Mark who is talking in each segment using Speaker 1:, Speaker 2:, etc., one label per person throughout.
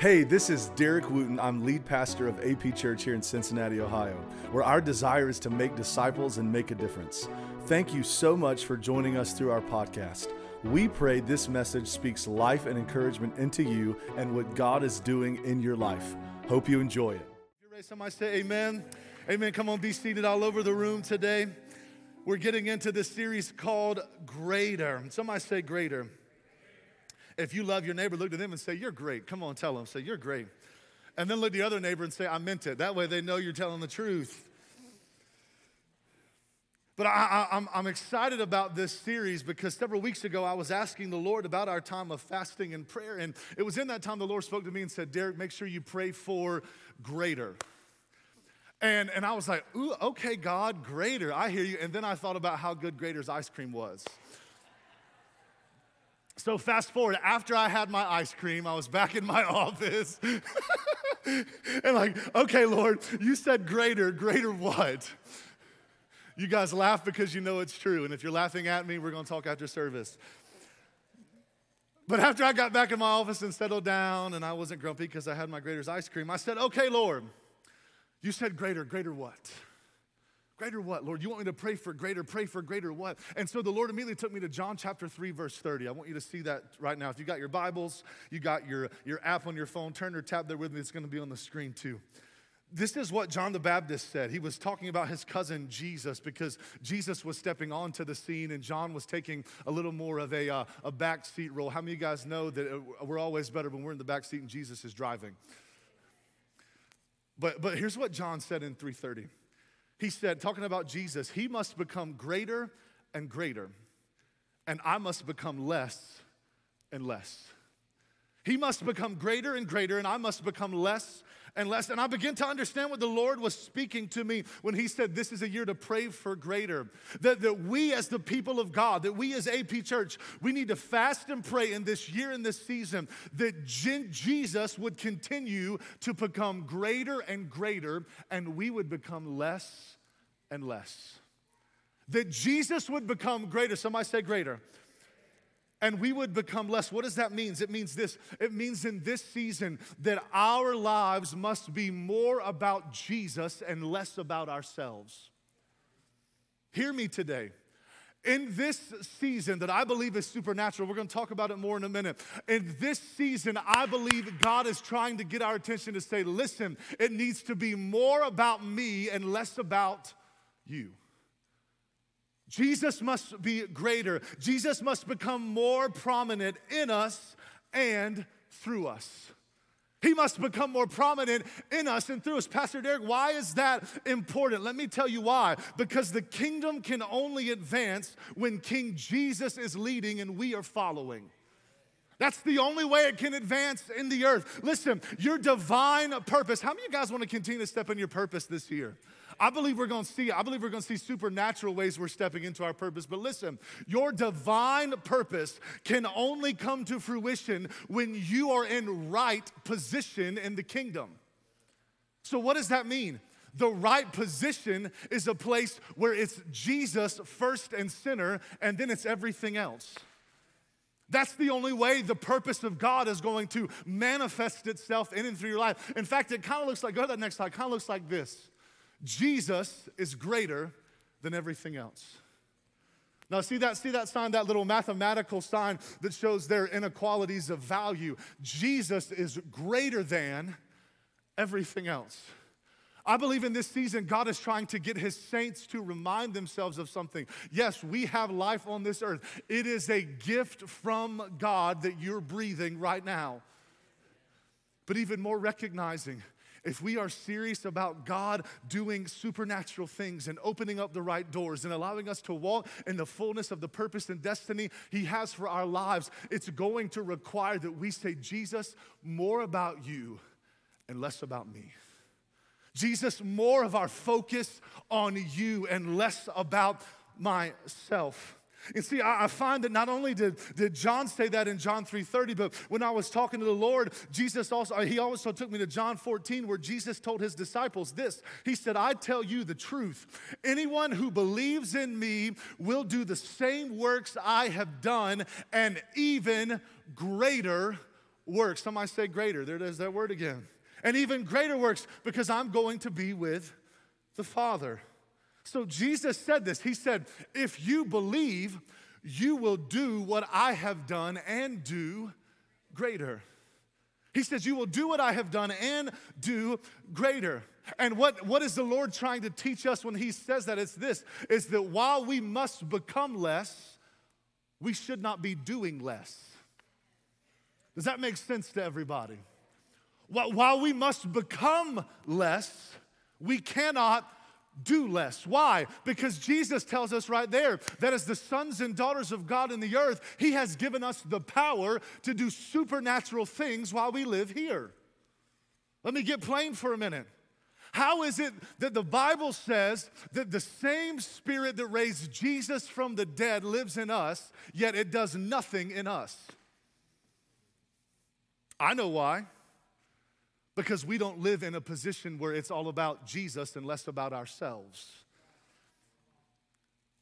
Speaker 1: Hey, this is Derek Wooten. I'm lead pastor of AP Church here in Cincinnati, Ohio, where our desire is to make disciples and make a difference. Thank you so much for joining us through our podcast. We pray this message speaks life and encouragement into you and what God is doing in your life. Hope you enjoy it.
Speaker 2: Somebody say amen. Amen. Come on, be seated all over the room today. We're getting into this series called Greater. Somebody say greater. If you love your neighbor, look to them and say, You're great. Come on, tell them. Say, You're great. And then look to the other neighbor and say, I meant it. That way they know you're telling the truth. But I, am excited about this series because several weeks ago I was asking the Lord about our time of fasting and prayer. And it was in that time the Lord spoke to me and said, Derek, make sure you pray for greater. And, and I was like, ooh, okay, God, greater. I hear you. And then I thought about how good Graeter's ice cream was. So, fast forward, after I had my ice cream, I was back in my office. and, like, okay, Lord, you said greater, greater what? You guys laugh because you know it's true. And if you're laughing at me, we're going to talk after service. But after I got back in my office and settled down, and I wasn't grumpy because I had my Graeter's ice cream, I said, okay, Lord, you said greater, greater what? Greater what, Lord? You want me to pray for greater? Pray for greater what? And so the Lord immediately took me to John chapter 3, verse 30. I want you to see that right now. If you got your Bibles, you got your, your app on your phone, turn or tap there with me. It's going to be on the screen too. This is what John the Baptist said. He was talking about his cousin Jesus because Jesus was stepping onto the scene and John was taking a little more of a, uh, a backseat role. How many of you guys know that uh, we're always better when we're in the back seat and Jesus is driving? But, but here's what John said in 330 he said, talking about Jesus, he must become greater and greater, and I must become less and less. He must become greater and greater, and I must become less and less. And I begin to understand what the Lord was speaking to me when He said, This is a year to pray for greater. That, that we, as the people of God, that we as AP Church, we need to fast and pray in this year, in this season, that Jesus would continue to become greater and greater, and we would become less and less. That Jesus would become greater. Somebody say greater and we would become less. What does that mean? It means this it means in this season that our lives must be more about Jesus and less about ourselves. Hear me today. In this season that I believe is supernatural, we're gonna talk about it more in a minute. In this season, I believe God is trying to get our attention to say, listen, it needs to be more about me and less about you. Jesus must be greater. Jesus must become more prominent in us and through us. He must become more prominent in us and through us. Pastor Derek, why is that important? Let me tell you why. Because the kingdom can only advance when King Jesus is leading and we are following. That's the only way it can advance in the earth. Listen, your divine purpose. How many of you guys want to continue to step in your purpose this year? I believe we're going to see, I believe we're going to see supernatural ways we're stepping into our purpose. But listen, your divine purpose can only come to fruition when you are in right position in the kingdom. So, what does that mean? The right position is a place where it's Jesus first and center, and then it's everything else. That's the only way the purpose of God is going to manifest itself in and through your life. In fact, it kind of looks like, go to that next slide, kind of looks like this. Jesus is greater than everything else. Now, see that, see that sign, that little mathematical sign that shows their inequalities of value. Jesus is greater than everything else. I believe in this season, God is trying to get his saints to remind themselves of something. Yes, we have life on this earth, it is a gift from God that you're breathing right now. But even more recognizing if we are serious about God doing supernatural things and opening up the right doors and allowing us to walk in the fullness of the purpose and destiny He has for our lives, it's going to require that we say, Jesus, more about you and less about me. Jesus, more of our focus on you and less about myself. And see, I, find that not only did, did John say that in John 3:30, but when I was talking to the Lord, Jesus also, he also took me to John 14, where Jesus told his disciples this. He said, I tell you the truth. Anyone who believes in me will do the same works I have done, and even greater works. Somebody say greater. There it is, that word again. And even greater works because I'm going to be with the Father. So Jesus said this. He said, If you believe, you will do what I have done and do greater. He says, You will do what I have done and do greater. And what, what is the Lord trying to teach us when He says that? It's this is that while we must become less, we should not be doing less. Does that make sense to everybody? While we must become less, we cannot do less. Why? Because Jesus tells us right there that as the sons and daughters of God in the earth, He has given us the power to do supernatural things while we live here. Let me get plain for a minute. How is it that the Bible says that the same spirit that raised Jesus from the dead lives in us, yet it does nothing in us? I know why because we don't live in a position where it's all about Jesus and less about ourselves.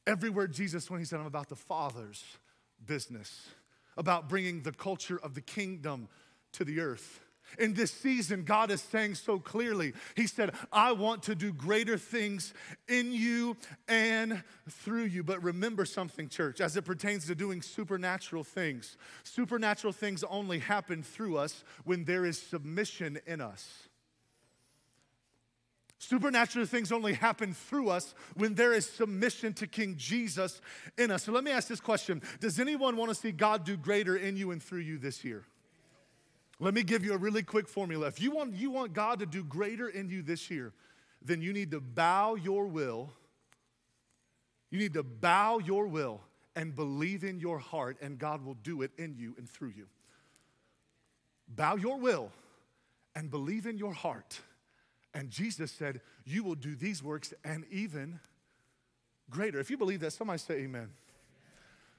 Speaker 2: Everywhere Jesus when he said, I'm about the Father's business, about bringing the culture of the kingdom to the earth. In this season, God is saying so clearly, He said, I want to do greater things in you and through you. But remember something, church, as it pertains to doing supernatural things. Supernatural things only happen through us when there is submission in us. Supernatural things only happen through us when there is submission to King Jesus in us. So let me ask this question Does anyone want to see God do greater in you and through you this year? Let me give you a really quick formula. If you want, you want God to do greater in you this year, then you need to bow your will. You need to bow your will and believe in your heart, and God will do it in you and through you. Bow your will and believe in your heart. And Jesus said, You will do these works and even greater. If you believe that, somebody say amen.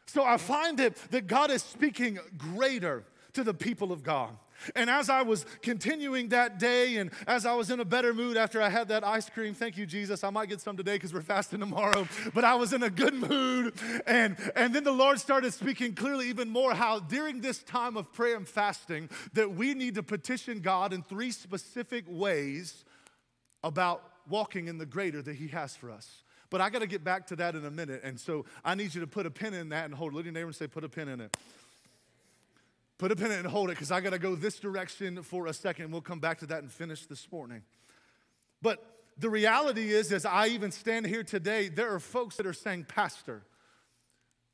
Speaker 2: So I find it that God is speaking greater to the people of God. And as I was continuing that day, and as I was in a better mood after I had that ice cream, thank you, Jesus. I might get some today because we're fasting tomorrow, but I was in a good mood. And, and then the Lord started speaking clearly even more how during this time of prayer and fasting, that we need to petition God in three specific ways about walking in the greater that He has for us. But I got to get back to that in a minute. And so I need you to put a pin in that and hold. At your neighbor and say, put a pin in it. Put a pin in and hold it because I got to go this direction for a second. We'll come back to that and finish this morning. But the reality is, as I even stand here today, there are folks that are saying, Pastor,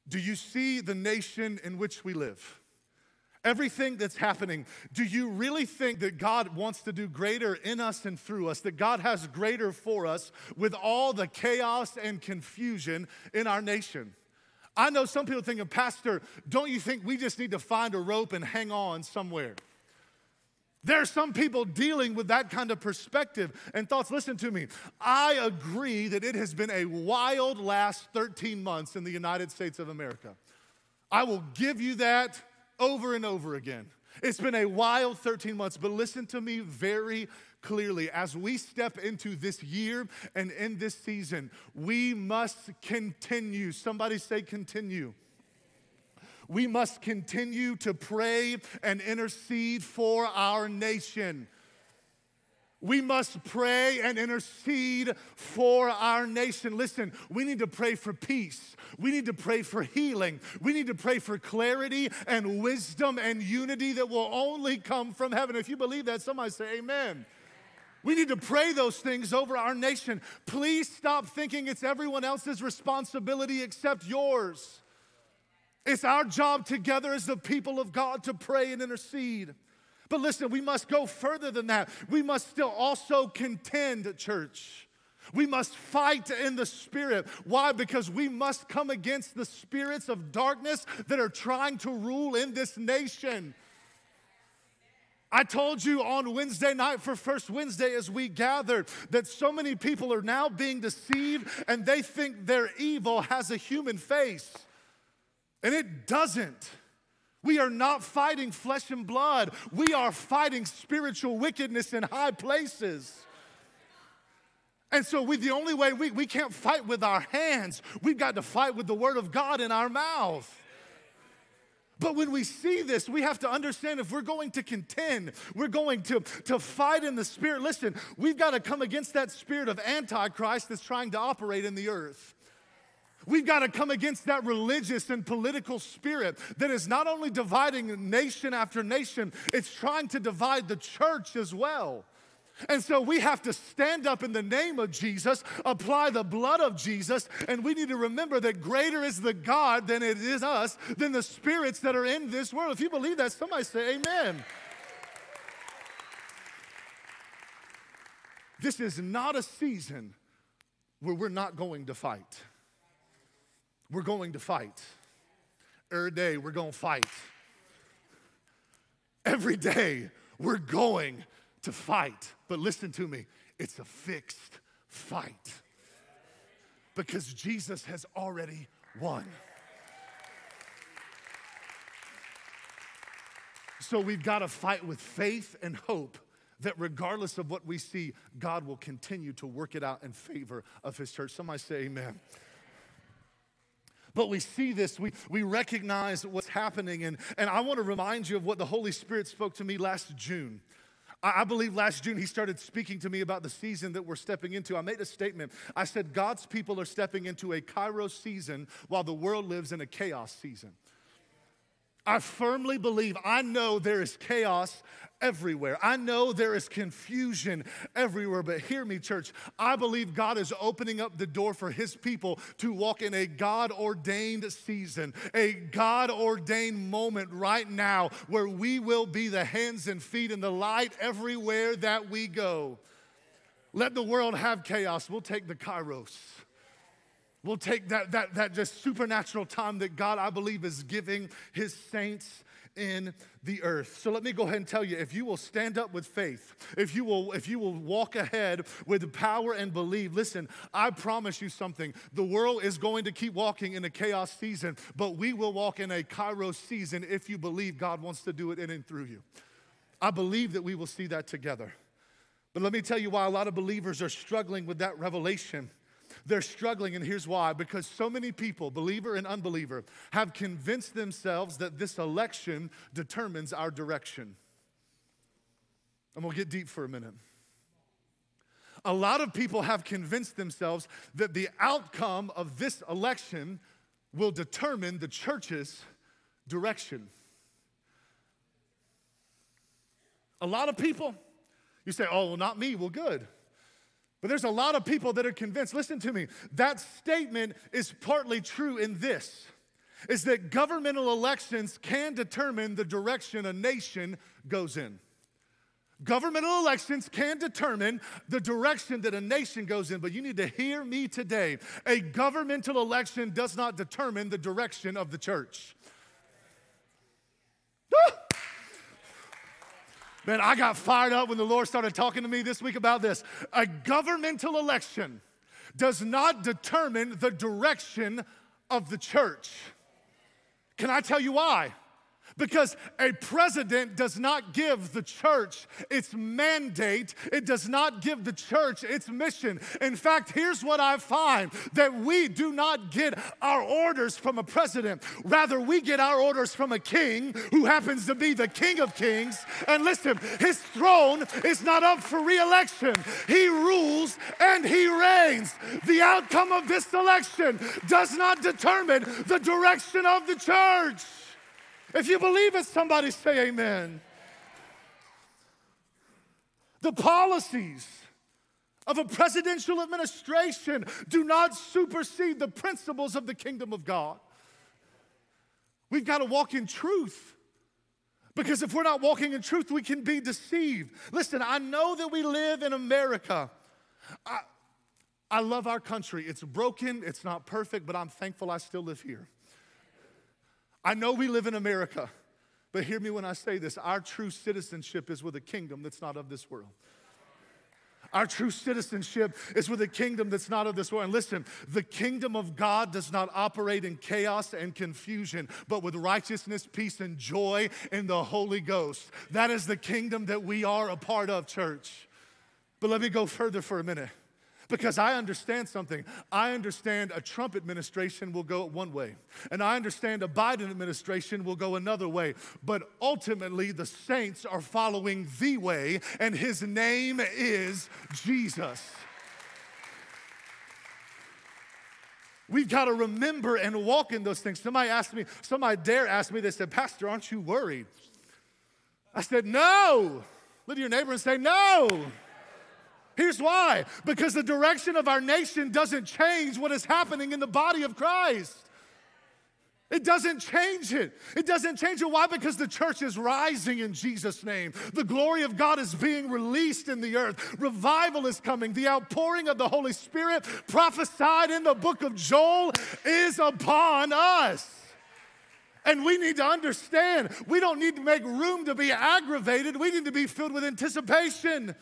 Speaker 2: do you see the nation in which we live? Everything that's happening, do you really think that God wants to do greater in us and through us, that God has greater for us with all the chaos and confusion in our nation? I know some people thinking, Pastor, don't you think we just need to find a rope and hang on somewhere? There are some people dealing with that kind of perspective and thoughts. Listen to me. I agree that it has been a wild last 13 months in the United States of America. I will give you that over and over again. It's been a wild 13 months, but listen to me very clearly. As we step into this year and in this season, we must continue. Somebody say, continue. We must continue to pray and intercede for our nation. We must pray and intercede for our nation. Listen, we need to pray for peace. We need to pray for healing. We need to pray for clarity and wisdom and unity that will only come from heaven. If you believe that, somebody say amen. We need to pray those things over our nation. Please stop thinking it's everyone else's responsibility except yours. It's our job together as the people of God to pray and intercede. But listen, we must go further than that. We must still also contend, church. We must fight in the spirit. Why? Because we must come against the spirits of darkness that are trying to rule in this nation. I told you on Wednesday night for First Wednesday as we gathered that so many people are now being deceived and they think their evil has a human face. And it doesn't. We are not fighting flesh and blood, we are fighting spiritual wickedness in high places. And so, we, the only way we, we can't fight with our hands, we've got to fight with the Word of God in our mouth. But when we see this, we have to understand if we're going to contend, we're going to, to fight in the spirit. Listen, we've got to come against that spirit of Antichrist that's trying to operate in the earth. We've got to come against that religious and political spirit that is not only dividing nation after nation, it's trying to divide the church as well. And so we have to stand up in the name of Jesus, apply the blood of Jesus, and we need to remember that greater is the God than it is us, than the spirits that are in this world. If you believe that, somebody say amen. This is not a season where we're not going to fight. We're going to fight. Every day, we're going to fight. Every day, we're going to fight. But listen to me, it's a fixed fight because Jesus has already won. So we've got to fight with faith and hope that regardless of what we see, God will continue to work it out in favor of His church. Somebody say, Amen. But we see this, we, we recognize what's happening. And, and I want to remind you of what the Holy Spirit spoke to me last June. I believe last June he started speaking to me about the season that we're stepping into. I made a statement. I said, God's people are stepping into a Kairos season while the world lives in a chaos season. I firmly believe, I know there is chaos everywhere. I know there is confusion everywhere, but hear me, church. I believe God is opening up the door for His people to walk in a God ordained season, a God ordained moment right now where we will be the hands and feet and the light everywhere that we go. Let the world have chaos. We'll take the kairos. We'll take that, that, that just supernatural time that God, I believe, is giving his saints in the earth. So let me go ahead and tell you if you will stand up with faith, if you will if you will walk ahead with power and believe, listen, I promise you something. The world is going to keep walking in a chaos season, but we will walk in a kairos season if you believe God wants to do it in and through you. I believe that we will see that together. But let me tell you why a lot of believers are struggling with that revelation they're struggling, and here's why because so many people, believer and unbeliever, have convinced themselves that this election determines our direction. I'm gonna get deep for a minute. A lot of people have convinced themselves that the outcome of this election will determine the church's direction. A lot of people, you say, oh, well, not me. Well, good. But there's a lot of people that are convinced. Listen to me. That statement is partly true in this is that governmental elections can determine the direction a nation goes in. Governmental elections can determine the direction that a nation goes in, but you need to hear me today. A governmental election does not determine the direction of the church. Ah! Man, I got fired up when the Lord started talking to me this week about this. A governmental election does not determine the direction of the church. Can I tell you why? Because a president does not give the church its mandate, it does not give the church its mission. In fact, here's what I find that we do not get our orders from a president, rather, we get our orders from a king who happens to be the king of kings. And listen, his throne is not up for reelection, he rules and he reigns. The outcome of this election does not determine the direction of the church. If you believe it, somebody say amen. The policies of a presidential administration do not supersede the principles of the kingdom of God. We've got to walk in truth. Because if we're not walking in truth, we can be deceived. Listen, I know that we live in America. I, I love our country. It's broken, it's not perfect, but I'm thankful I still live here. I know we live in America, but hear me when I say this our true citizenship is with a kingdom that's not of this world. Our true citizenship is with a kingdom that's not of this world. And listen, the kingdom of God does not operate in chaos and confusion, but with righteousness, peace, and joy in the Holy Ghost. That is the kingdom that we are a part of, church. But let me go further for a minute. Because I understand something. I understand a Trump administration will go one way, and I understand a Biden administration will go another way. But ultimately, the saints are following the way, and his name is Jesus. We've got to remember and walk in those things. Somebody asked me, somebody dare ask me, they said, Pastor, aren't you worried? I said, No. Look at your neighbor and say, No. Here's why because the direction of our nation doesn't change what is happening in the body of Christ. It doesn't change it. It doesn't change it. Why? Because the church is rising in Jesus' name. The glory of God is being released in the earth. Revival is coming. The outpouring of the Holy Spirit, prophesied in the book of Joel, is upon us. And we need to understand we don't need to make room to be aggravated, we need to be filled with anticipation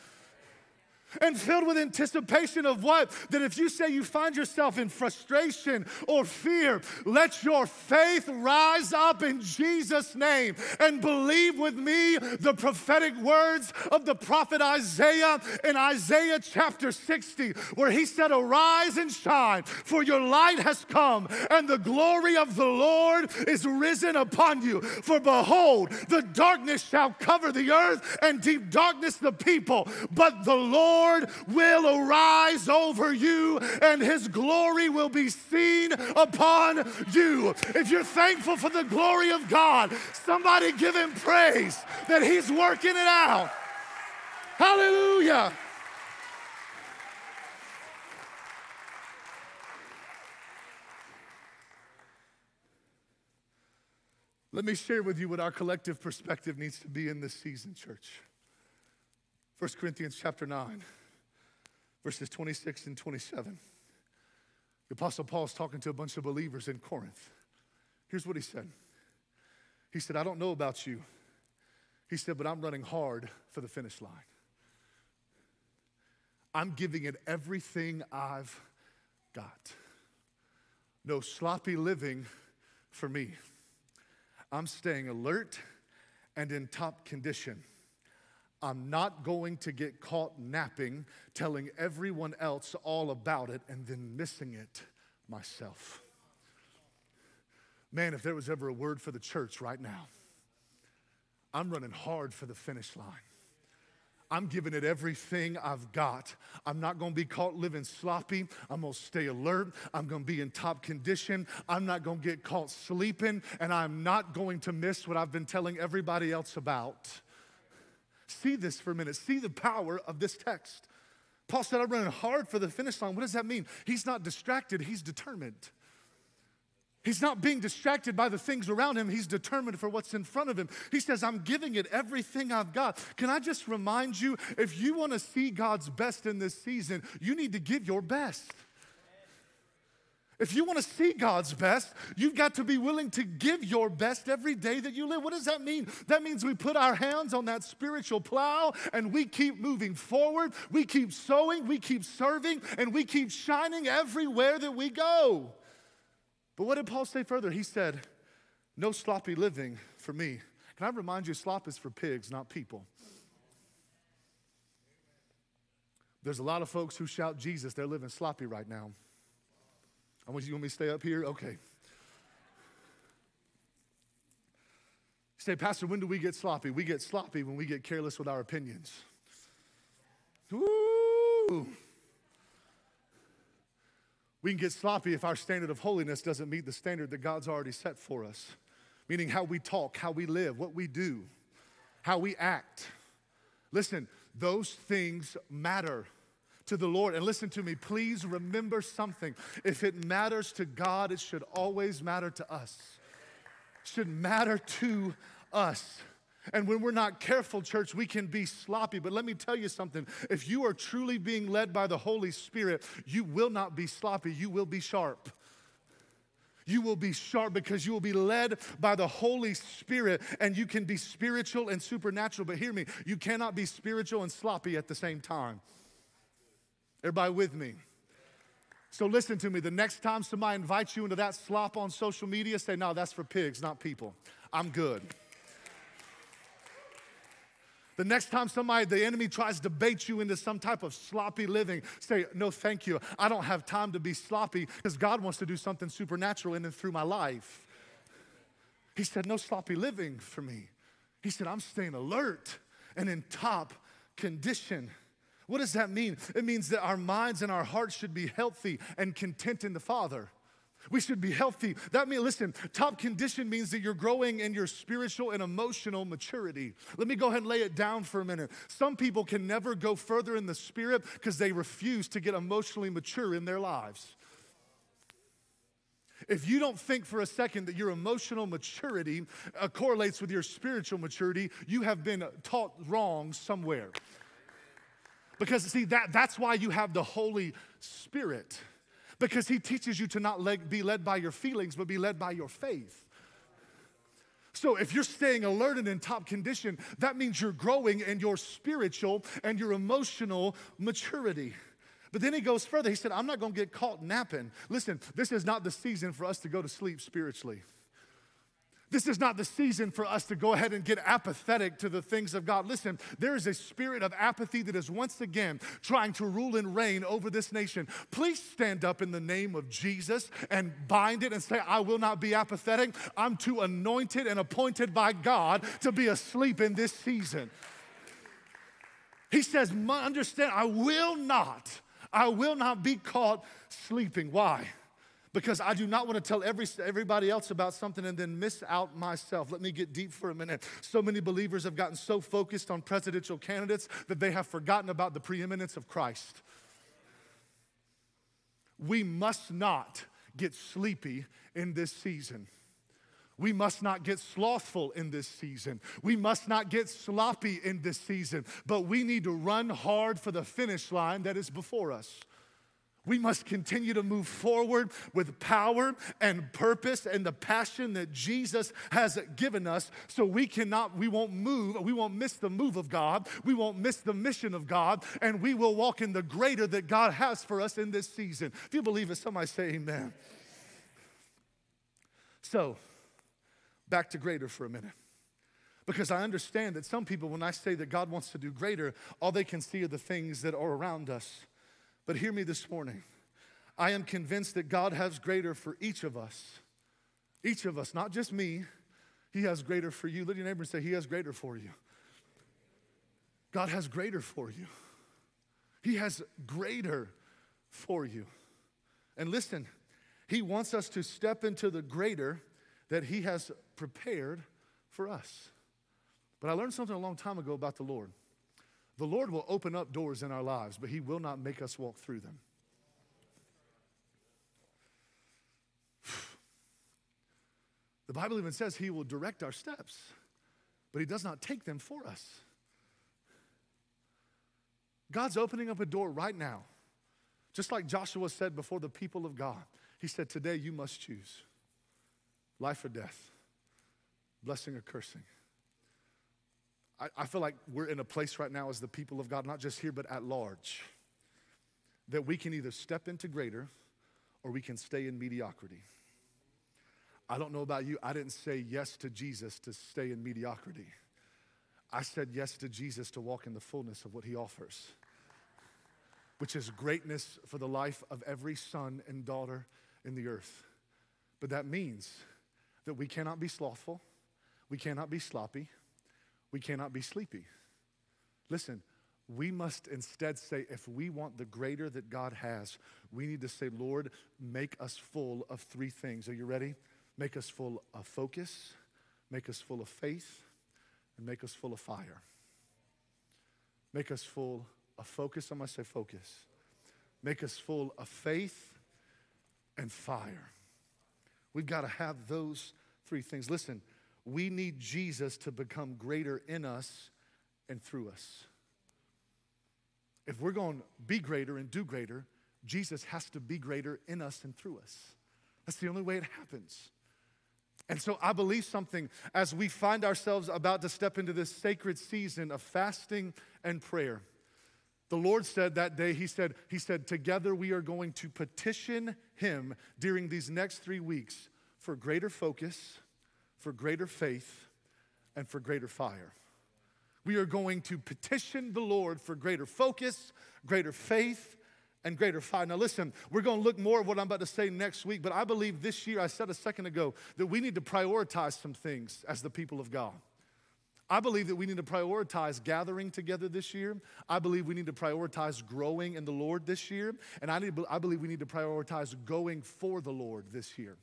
Speaker 2: and filled with anticipation of what? That if you say you find yourself in frustration or fear, let your faith rise up in Jesus' name and believe with me the prophetic words of the prophet Isaiah in Isaiah chapter 60, where he said, Arise and shine, for your light has come, and the glory of the Lord is risen upon you. For behold, the darkness shall cover the earth, and deep darkness the people, but the Lord Lord will arise over you and his glory will be seen upon you. If you're thankful for the glory of God, somebody give him praise that he's working it out. Hallelujah. Let me share with you what our collective perspective needs to be in this season, church. 1 Corinthians chapter 9, verses 26 and 27. The Apostle Paul is talking to a bunch of believers in Corinth. Here's what he said He said, I don't know about you. He said, but I'm running hard for the finish line. I'm giving it everything I've got. No sloppy living for me. I'm staying alert and in top condition. I'm not going to get caught napping, telling everyone else all about it, and then missing it myself. Man, if there was ever a word for the church right now, I'm running hard for the finish line. I'm giving it everything I've got. I'm not gonna be caught living sloppy. I'm gonna stay alert. I'm gonna be in top condition. I'm not gonna get caught sleeping, and I'm not going to miss what I've been telling everybody else about. See this for a minute. See the power of this text. Paul said, I'm running hard for the finish line. What does that mean? He's not distracted, he's determined. He's not being distracted by the things around him. He's determined for what's in front of him. He says, I'm giving it everything I've got. Can I just remind you if you want to see God's best in this season, you need to give your best. If you want to see God's best, you've got to be willing to give your best every day that you live. What does that mean? That means we put our hands on that spiritual plow and we keep moving forward. We keep sowing, we keep serving, and we keep shining everywhere that we go. But what did Paul say further? He said, No sloppy living for me. Can I remind you, slop is for pigs, not people. There's a lot of folks who shout Jesus, they're living sloppy right now. I want you, you want me to stay up here? Okay. Say, Pastor, when do we get sloppy? We get sloppy when we get careless with our opinions. We can get sloppy if our standard of holiness doesn't meet the standard that God's already set for us, meaning how we talk, how we live, what we do, how we act. Listen, those things matter to the Lord. And listen to me, please remember something. If it matters to God, it should always matter to us. It should matter to us. And when we're not careful, church, we can be sloppy. But let me tell you something. If you are truly being led by the Holy Spirit, you will not be sloppy, you will be sharp. You will be sharp because you will be led by the Holy Spirit and you can be spiritual and supernatural. But hear me, you cannot be spiritual and sloppy at the same time. Everybody with me? So listen to me. The next time somebody invites you into that slop on social media, say, no, that's for pigs, not people. I'm good. The next time somebody, the enemy tries to bait you into some type of sloppy living, say, No, thank you. I don't have time to be sloppy because God wants to do something supernatural in and through my life. He said, No sloppy living for me. He said, I'm staying alert and in top condition. What does that mean? It means that our minds and our hearts should be healthy and content in the Father. We should be healthy. That means, listen, top condition means that you're growing in your spiritual and emotional maturity. Let me go ahead and lay it down for a minute. Some people can never go further in the spirit because they refuse to get emotionally mature in their lives. If you don't think for a second that your emotional maturity uh, correlates with your spiritual maturity, you have been taught wrong somewhere. Because, see, that, that's why you have the Holy Spirit because he teaches you to not be led by your feelings, but be led by your faith. So, if you're staying alert and in top condition, that means you're growing in your spiritual and your emotional maturity. But then he goes further. He said, I'm not gonna get caught napping. Listen, this is not the season for us to go to sleep spiritually. This is not the season for us to go ahead and get apathetic to the things of God. Listen, there is a spirit of apathy that is once again trying to rule and reign over this nation. Please stand up in the name of Jesus and bind it and say, I will not be apathetic. I'm too anointed and appointed by God to be asleep in this season. He says, Understand, I will not, I will not be caught sleeping. Why? Because I do not want to tell every, everybody else about something and then miss out myself. Let me get deep for a minute. So many believers have gotten so focused on presidential candidates that they have forgotten about the preeminence of Christ. We must not get sleepy in this season. We must not get slothful in this season. We must not get sloppy in this season, but we need to run hard for the finish line that is before us. We must continue to move forward with power and purpose and the passion that Jesus has given us so we cannot, we won't move, we won't miss the move of God, we won't miss the mission of God, and we will walk in the greater that God has for us in this season. If you believe it, somebody say amen. So, back to greater for a minute. Because I understand that some people, when I say that God wants to do greater, all they can see are the things that are around us. But hear me this morning. I am convinced that God has greater for each of us. Each of us, not just me. He has greater for you. Let your neighbor say, He has greater for you. God has greater for you. He has greater for you. And listen, He wants us to step into the greater that He has prepared for us. But I learned something a long time ago about the Lord. The Lord will open up doors in our lives, but He will not make us walk through them. The Bible even says He will direct our steps, but He does not take them for us. God's opening up a door right now. Just like Joshua said before the people of God, He said, Today you must choose life or death, blessing or cursing. I, I feel like we're in a place right now as the people of God, not just here, but at large, that we can either step into greater or we can stay in mediocrity. I don't know about you, I didn't say yes to Jesus to stay in mediocrity. I said yes to Jesus to walk in the fullness of what he offers, which is greatness for the life of every son and daughter in the earth. But that means that we cannot be slothful, we cannot be sloppy, we cannot be sleepy. Listen, we must instead say, if we want the greater that God has, we need to say, Lord, make us full of three things. Are you ready? Make us full of focus, make us full of faith, and make us full of fire. Make us full of focus. I must say focus. Make us full of faith and fire. We've got to have those three things. Listen, we need Jesus to become greater in us and through us. If we're going to be greater and do greater, Jesus has to be greater in us and through us. That's the only way it happens. And so I believe something as we find ourselves about to step into this sacred season of fasting and prayer. The Lord said that day, He said, He said, together we are going to petition Him during these next three weeks for greater focus, for greater faith and for greater fire. We are going to petition the Lord for greater focus, greater faith, and greater fire. Now, listen, we're going to look more at what I'm about to say next week, but I believe this year, I said a second ago, that we need to prioritize some things as the people of God. I believe that we need to prioritize gathering together this year. I believe we need to prioritize growing in the Lord this year. And I, need, I believe we need to prioritize going for the Lord this year.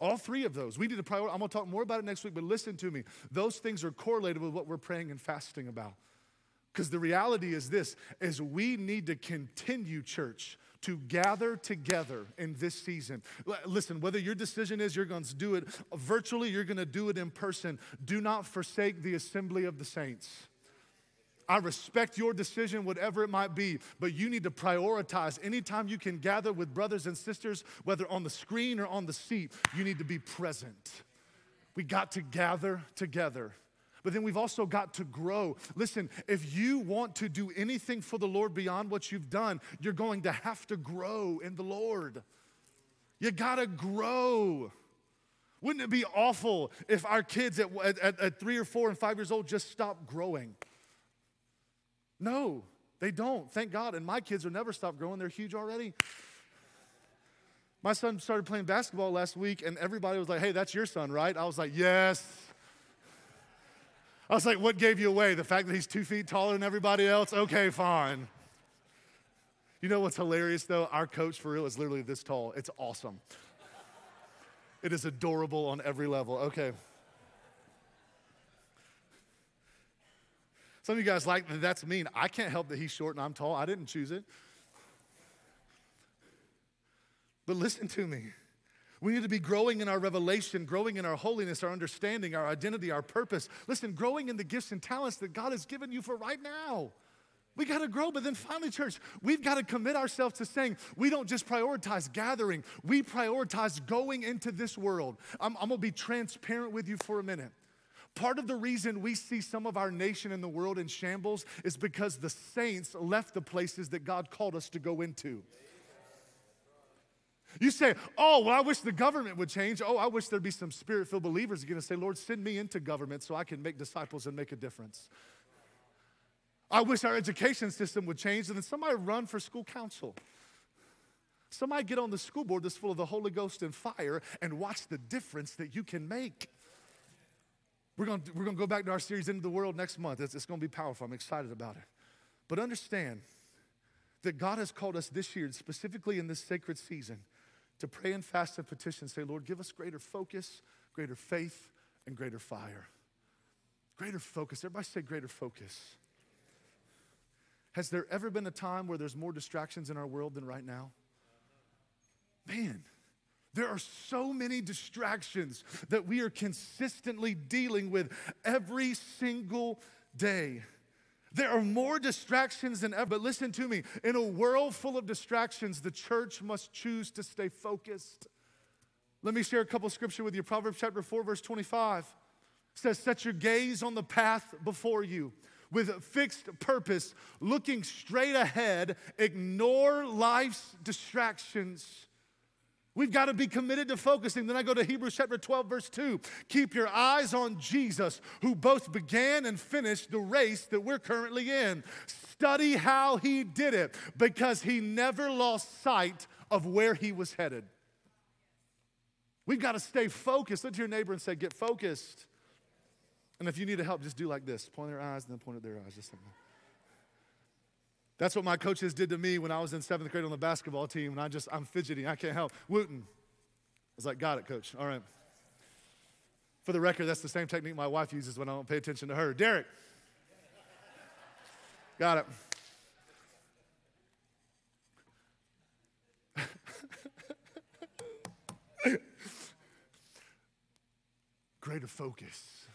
Speaker 2: All three of those. We need to prioritize. I'm going to talk more about it next week, but listen to me. Those things are correlated with what we're praying and fasting about. Because the reality is this is we need to continue church to gather together in this season. Listen, whether your decision is you're going to do it virtually, you're going to do it in person, do not forsake the assembly of the saints. I respect your decision, whatever it might be, but you need to prioritize. Anytime you can gather with brothers and sisters, whether on the screen or on the seat, you need to be present. We got to gather together but then we've also got to grow. Listen, if you want to do anything for the Lord beyond what you've done, you're going to have to grow in the Lord. You gotta grow. Wouldn't it be awful if our kids at, at, at, three or four and five years old just stopped growing? No, they don't. Thank God. And my kids will never stop growing. They're huge already. My son started playing basketball last week, and everybody was like, hey, that's your son, right? I was like, yes. I was like, what gave you away? The fact that he's two feet taller than everybody else? Okay, fine. You know what's hilarious though? Our coach for real is literally this tall. It's awesome. It is adorable on every level. Okay. Some of you guys like that that's mean. I can't help that he's short and I'm tall. I didn't choose it. But listen to me. We need to be growing in our revelation, growing in our holiness, our understanding, our identity, our purpose. Listen, growing in the gifts and talents that God has given you for right now. We got to grow, but then finally, church, we've got to commit ourselves to saying we don't just prioritize gathering, we prioritize going into this world. I'm, I'm going to be transparent with you for a minute. Part of the reason we see some of our nation and the world in shambles is because the saints left the places that God called us to go into. You say, Oh, well, I wish the government would change. Oh, I wish there'd be some spirit filled believers going to say, Lord, send me into government so I can make disciples and make a difference. I wish our education system would change and then somebody run for school council. Somebody get on the school board that's full of the Holy Ghost and fire and watch the difference that you can make. We're going we're gonna go back to our series Into the World next month. It's, it's going to be powerful. I'm excited about it. But understand that God has called us this year, specifically in this sacred season, to pray and fast and petition, say, Lord, give us greater focus, greater faith, and greater fire. Greater focus. Everybody say greater focus. Has there ever been a time where there's more distractions in our world than right now? Man, there are so many distractions that we are consistently dealing with every single day. There are more distractions than ever. But listen to me in a world full of distractions, the church must choose to stay focused. Let me share a couple scripture with you. Proverbs chapter 4, verse 25 says, Set your gaze on the path before you with a fixed purpose, looking straight ahead, ignore life's distractions We've got to be committed to focusing. Then I go to Hebrews chapter 12, verse 2. Keep your eyes on Jesus, who both began and finished the race that we're currently in. Study how he did it because he never lost sight of where he was headed. We've got to stay focused. Look to your neighbor and say, Get focused. And if you need help, just do like this point their eyes and then point at their eyes, just like that. That's what my coaches did to me when I was in seventh grade on the basketball team, and I just, I'm fidgeting. I can't help. Wooten. I was like, got it, coach. All right. For the record, that's the same technique my wife uses when I don't pay attention to her. Derek. Got it. greater focus.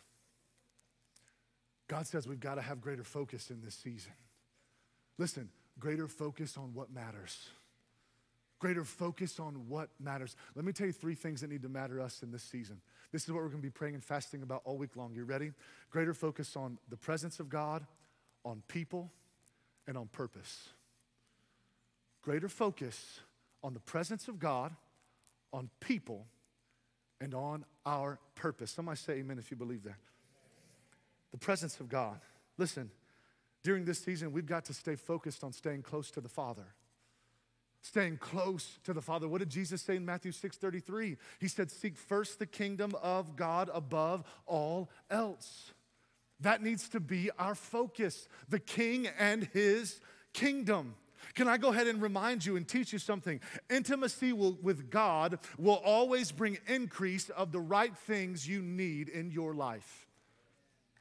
Speaker 2: God says we've got to have greater focus in this season. Listen, greater focus on what matters. Greater focus on what matters. Let me tell you three things that need to matter us in this season. This is what we're going to be praying and fasting about all week long. You ready? Greater focus on the presence of God, on people, and on purpose. Greater focus on the presence of God, on people, and on our purpose. Somebody say amen if you believe that. The presence of God. Listen, during this season, we've got to stay focused on staying close to the Father. Staying close to the Father. What did Jesus say in Matthew 6 33? He said, Seek first the kingdom of God above all else. That needs to be our focus the King and His kingdom. Can I go ahead and remind you and teach you something? Intimacy will, with God will always bring increase of the right things you need in your life.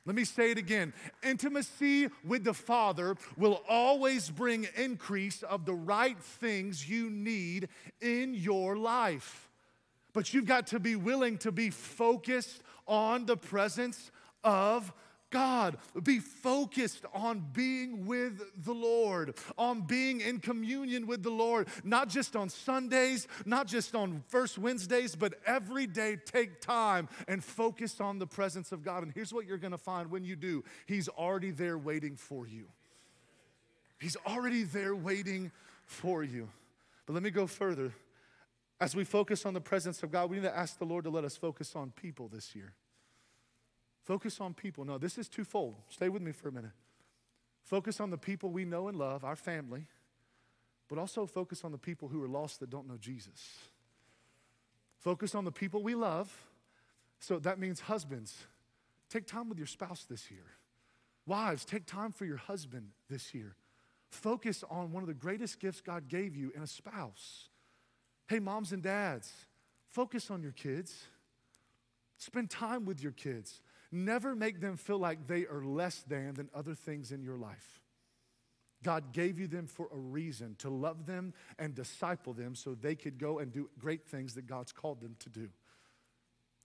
Speaker 2: Let me say it again. Intimacy with the Father will always bring increase of the right things you need in your life. But you've got to be willing to be focused on the presence of God. Be focused on being with the Lord, on being in communion with the Lord, not just on Sundays, not just on first Wednesdays, but every day take time and focus on the presence of God. And here's what you're going to find when you do He's already there waiting for you. He's already there waiting for you. But let me go further. As we focus on the presence of God, we need to ask the Lord to let us focus on people this year. Focus on people. No, this is twofold. Stay with me for a minute. Focus on the people we know and love, our family, but also focus on the people who are lost that don't know Jesus. Focus on the people we love. So that means husbands, take time with your spouse this year. Wives, take time for your husband this year. Focus on one of the greatest gifts God gave you in a spouse. Hey, moms and dads, focus on your kids. Spend time with your kids. Never make them feel like they are less than than other things in your life. God gave you them for a reason to love them and disciple them so they could go and do great things that God's called them to do.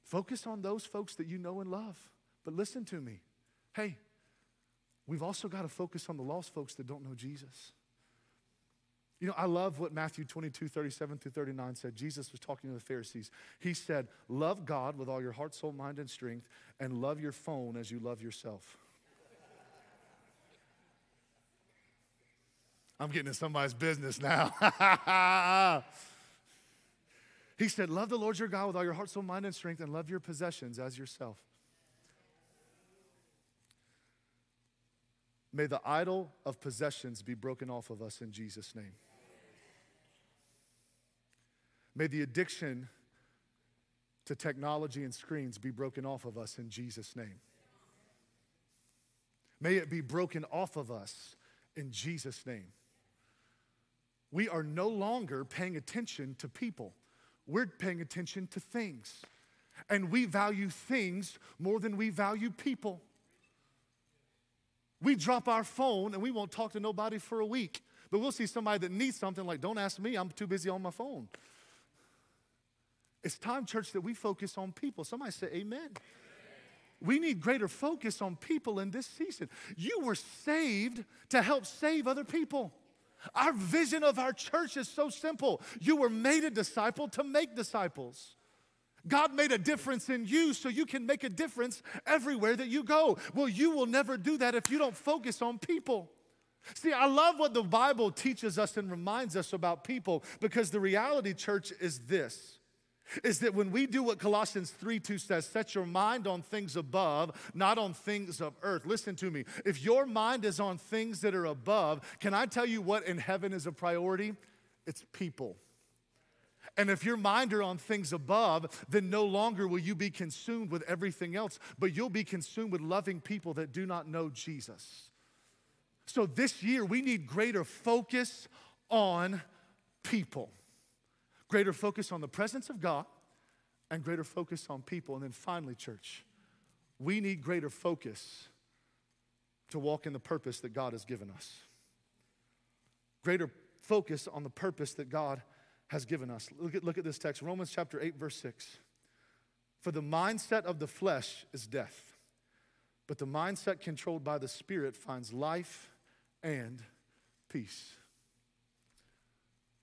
Speaker 2: Focus on those folks that you know and love. But listen to me. Hey, we've also got to focus on the lost folks that don't know Jesus. You know, I love what Matthew 22, 37 through 39 said. Jesus was talking to the Pharisees. He said, Love God with all your heart, soul, mind, and strength, and love your phone as you love yourself. I'm getting in somebody's business now. he said, Love the Lord your God with all your heart, soul, mind, and strength, and love your possessions as yourself. May the idol of possessions be broken off of us in Jesus' name. May the addiction to technology and screens be broken off of us in Jesus' name. May it be broken off of us in Jesus' name. We are no longer paying attention to people, we're paying attention to things. And we value things more than we value people. We drop our phone and we won't talk to nobody for a week. But we'll see somebody that needs something like, don't ask me, I'm too busy on my phone. It's time, church, that we focus on people. Somebody say, Amen. We need greater focus on people in this season. You were saved to help save other people. Our vision of our church is so simple. You were made a disciple to make disciples. God made a difference in you so you can make a difference everywhere that you go. Well, you will never do that if you don't focus on people. See, I love what the Bible teaches us and reminds us about people because the reality, church, is this is that when we do what Colossians 3 2 says, set your mind on things above, not on things of earth. Listen to me. If your mind is on things that are above, can I tell you what in heaven is a priority? It's people. And if your mind are on things above, then no longer will you be consumed with everything else, but you'll be consumed with loving people that do not know Jesus. So this year, we need greater focus on people, greater focus on the presence of God, and greater focus on people. And then finally, church, we need greater focus to walk in the purpose that God has given us. Greater focus on the purpose that God has given us. Look at, look at this text Romans chapter 8, verse 6. For the mindset of the flesh is death, but the mindset controlled by the Spirit finds life and peace.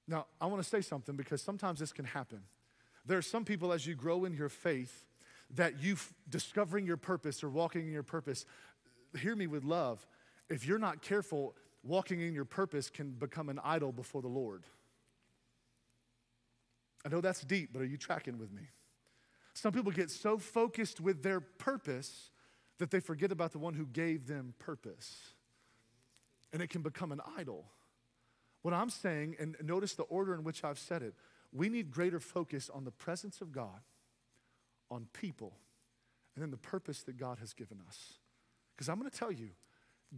Speaker 2: Now, I want to say something because sometimes this can happen. There are some people, as you grow in your faith, that you discovering your purpose or walking in your purpose, hear me with love. If you're not careful, walking in your purpose can become an idol before the Lord. I know that's deep, but are you tracking with me? Some people get so focused with their purpose that they forget about the one who gave them purpose. And it can become an idol. What I'm saying, and notice the order in which I've said it, we need greater focus on the presence of God, on people, and then the purpose that God has given us. Because I'm going to tell you,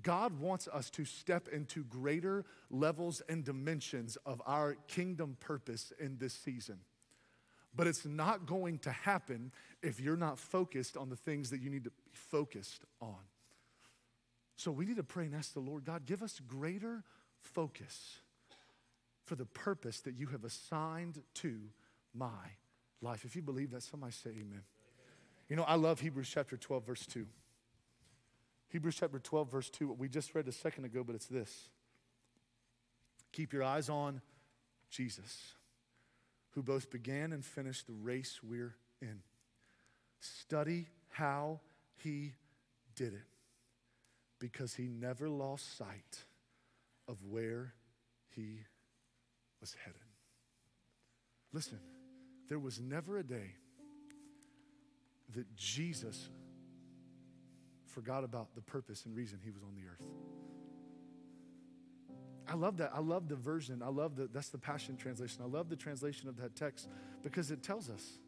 Speaker 2: God wants us to step into greater levels and dimensions of our kingdom purpose in this season. But it's not going to happen if you're not focused on the things that you need to be focused on. So we need to pray and ask the Lord, God, give us greater focus for the purpose that you have assigned to my life. If you believe that, somebody say amen. You know, I love Hebrews chapter 12, verse 2. Hebrews chapter 12, verse 2, what we just read a second ago, but it's this. Keep your eyes on Jesus, who both began and finished the race we're in. Study how he did it because he never lost sight of where he was headed. Listen, there was never a day that Jesus forgot about the purpose and reason he was on the earth. I love that. I love the version. I love the that's the Passion translation. I love the translation of that text because it tells us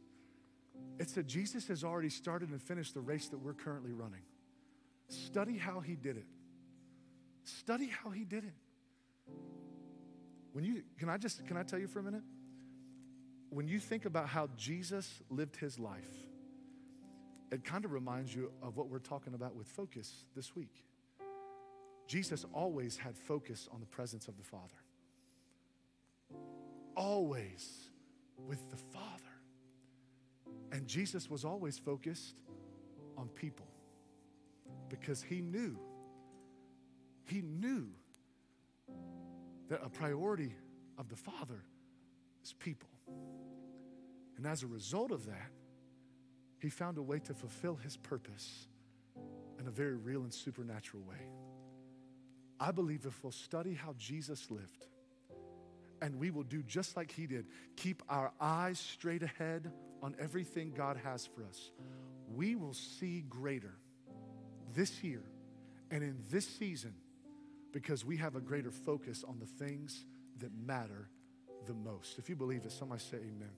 Speaker 2: it's that Jesus has already started and finished the race that we're currently running. Study how he did it. Study how he did it. When you can I just can I tell you for a minute? When you think about how Jesus lived his life, it kind of reminds you of what we're talking about with focus this week. Jesus always had focus on the presence of the Father. Always with the Father. And Jesus was always focused on people because he knew, he knew that a priority of the Father is people. And as a result of that, he found a way to fulfill his purpose in a very real and supernatural way. I believe if we'll study how Jesus lived, and we will do just like he did, keep our eyes straight ahead on everything God has for us, we will see greater this year and in this season because we have a greater focus on the things that matter the most. If you believe it, somebody say amen.